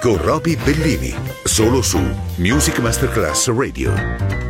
con Roby Bellini, solo su Music Masterclass Radio.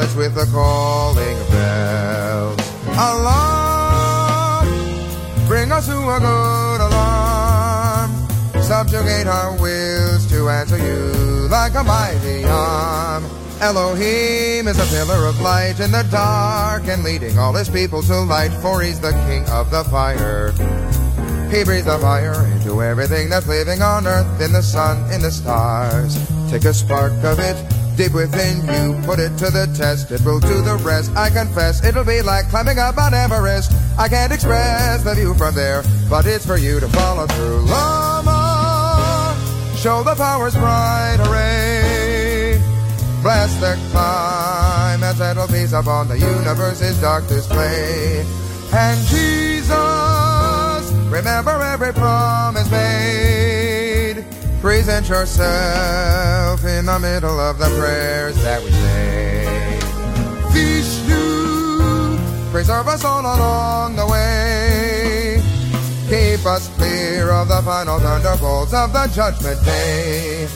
Silence with the calling of bells. Allah, bring us to a good alarm. Subjugate our wills to answer you like a mighty arm. Elohim is a pillar of light in the dark and leading all his people to light, for he's the king of the fire. He breathes the fire into everything that's living on earth, in the sun, in the stars. Take a spark of it within you, put it to the test, it will do the rest. I confess, it'll be like climbing up Mount Everest. I can't express the view from there, but it's for you to follow through. Lama, show the power's bright array. Bless the climb and settle peace upon the universe's dark display. And Jesus, remember every promise made. Present yourself in the middle of the prayers that we say. Vishnu, preserve us all along the way. Keep us clear of the final thunderbolts of the judgment day.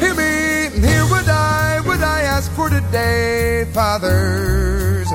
Hear me, here would I, would I ask for today, fathers.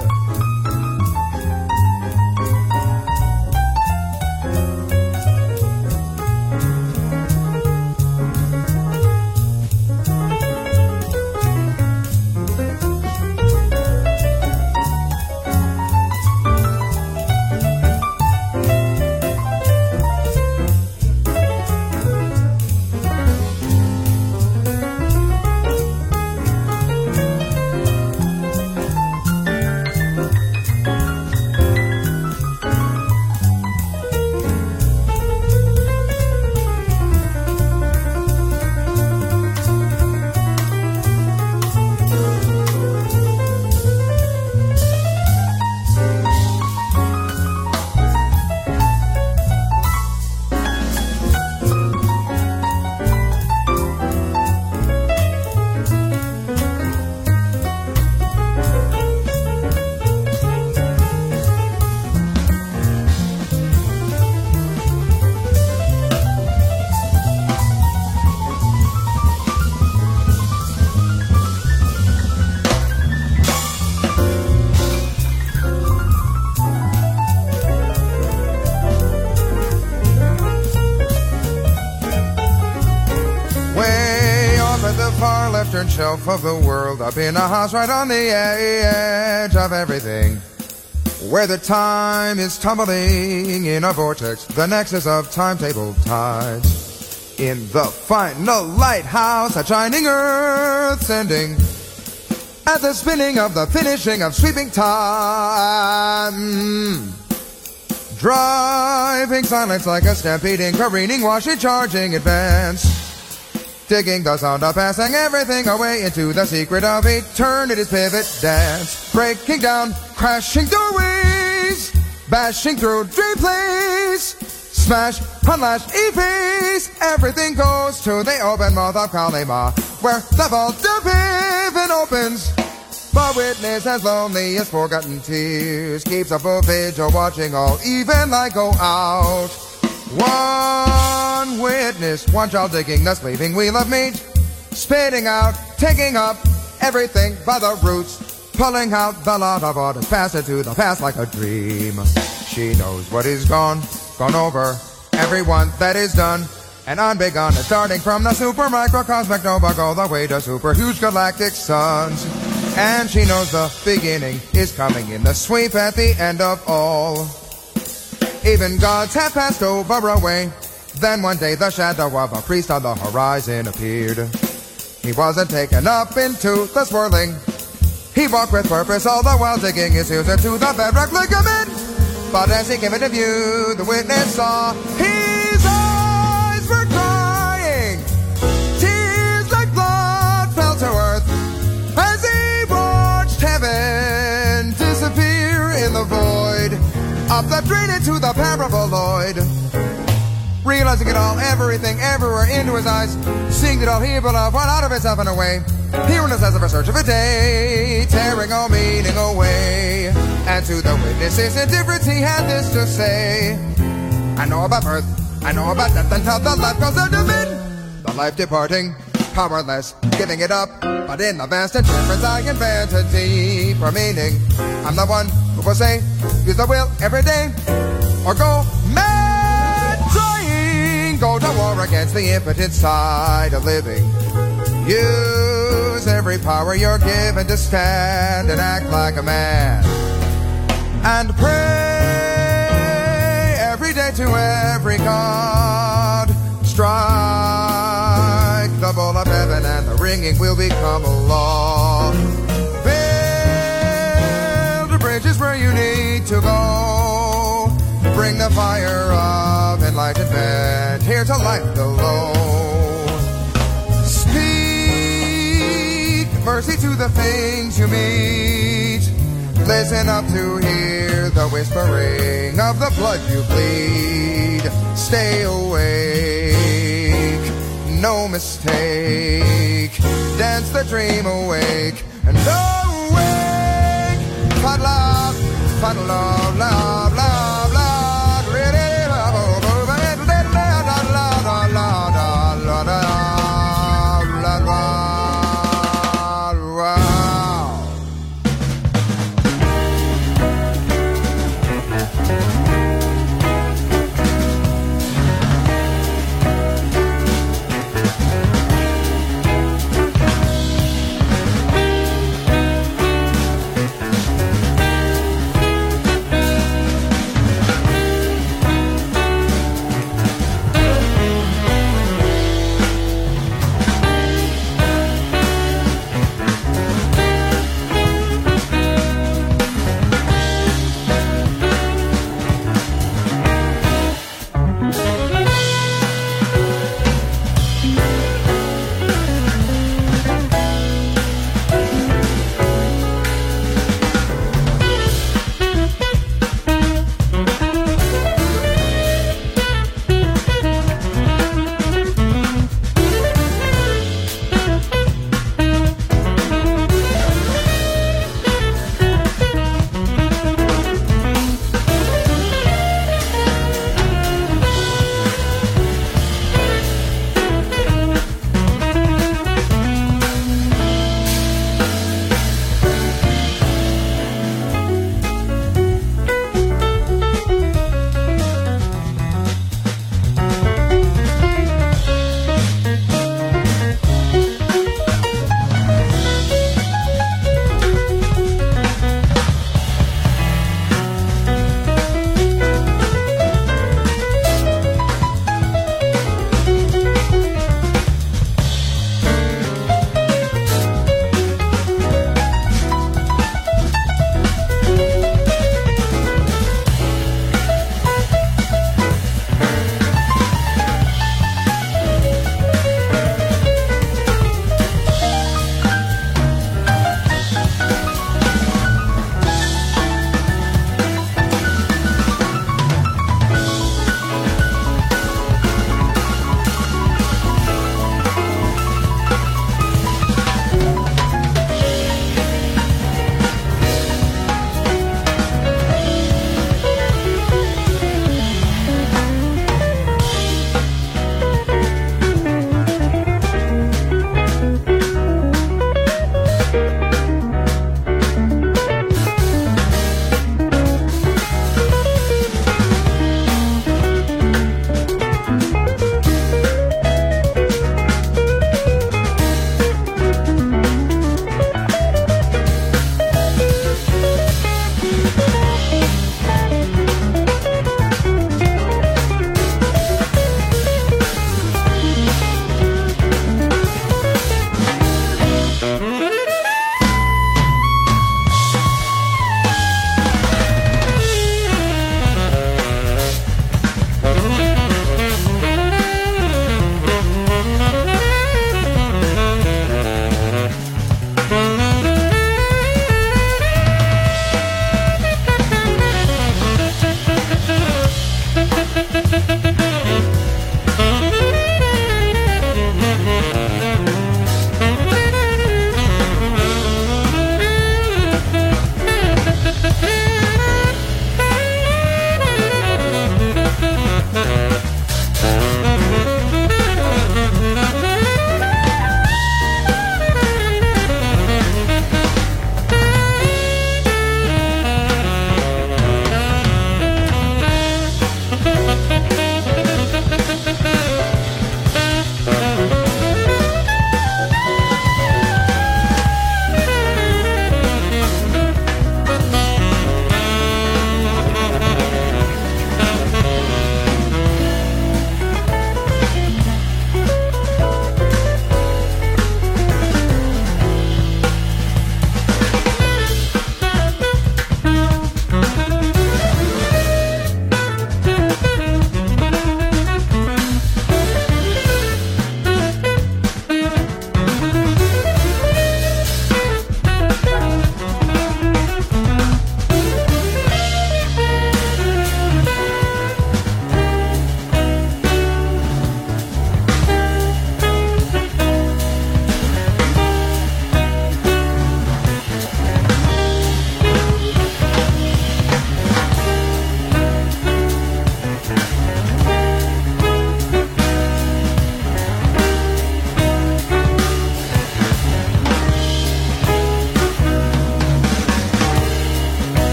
Of the world, up in a house right on the edge of everything. where the time is tumbling in a vortex, the nexus of timetable tides. In the final lighthouse, a shining earth sending at the spinning of the finishing of sweeping time. Driving silence like a stampeding, careening, washing, charging, advance. Digging the sound of passing everything away into the secret of eternity's pivot dance. Breaking down, crashing doorways, bashing through dream plays. Smash, unlash, efface, everything goes to the open mouth of Kalima, where the vault of heaven opens. But witness as lonely as forgotten tears keeps up a vigil watching all even light go out. One witness, one child digging the sleeping wheel of meat, spitting out, taking up everything by the roots, pulling out the lot of what is passed into the past like a dream. She knows what is gone, gone over, everyone that is done. And unbegun starting from the super microcosmic nova all the way to super huge galactic suns. And she knows the beginning is coming in the sweep at the end of all. Even gods have passed over away. Then one day the shadow of a priest on the horizon appeared. He wasn't taken up into the swirling. He walked with purpose all the while digging his heels into the bedrock ligament. But as he came into view, the witness saw his of the drain into the paraboloid. Realizing it all, everything, everywhere into his eyes, seeing it all, he beloved, one out of himself and away. Hearing the sense of a search of a day, tearing all meaning away. And to the witnesses, indifference, he had this to say. I know about birth, I know about death until the life goes under mid. The life departing, powerless, giving it up. But in the vast indifference, I invent a deeper meaning. I'm the one will say, use the will every day, or go mad trying, go to war against the impotent side of living. Use every power you're given to stand and act like a man. And pray every day to every god. Strike the bowl of heaven and the ringing will become a law. Need to go. Bring the fire of enlightenment here to light the low. Speak mercy to the things you meet. Listen up to hear the whispering of the blood you bleed. Stay awake, no mistake. Dance the dream awake and awake. Find puddle of love, love.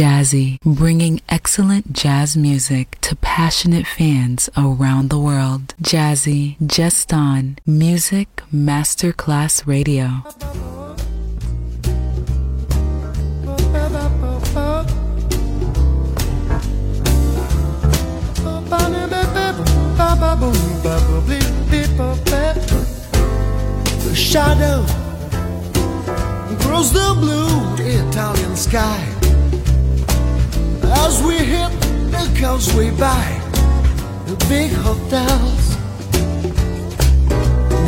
Jazzy, bringing excellent jazz music to passionate fans around the world. Jazzy, just on Music Masterclass Radio. The shadow across the blue Italian sky as we hit the causeway by the big hotels.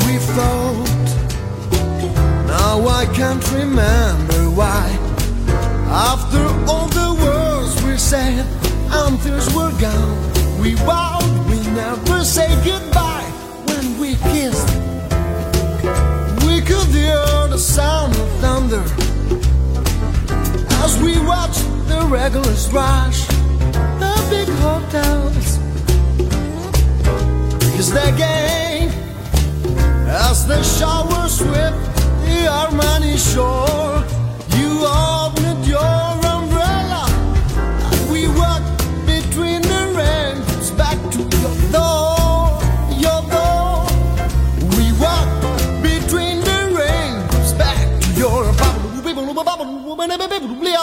We thought, now I can't remember why. After all the words we said and tears were gone, we vowed we never say goodbye when we kissed. We could hear the sound of thunder as we watch the regulars rush the big hotels. Because the game, as the showers swept the Armani shore, you opened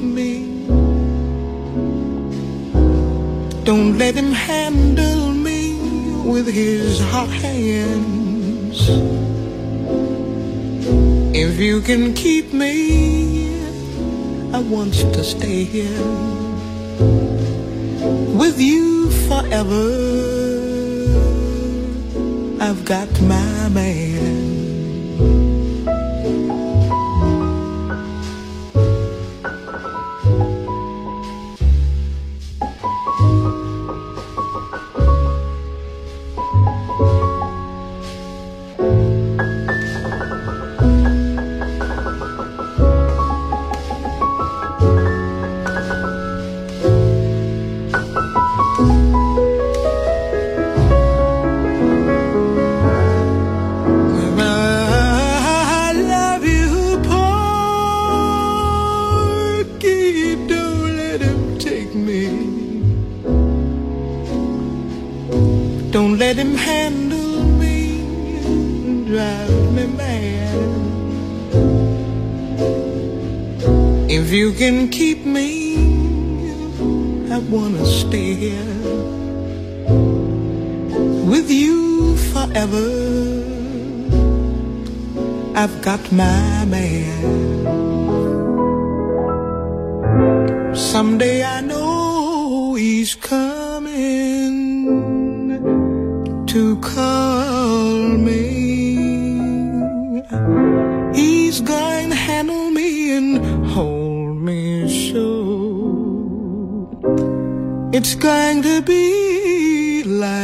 me. Don't let him handle me with his hot hands. If you can keep me, I want you to stay here with you forever. I've got my man. Can keep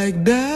like dying,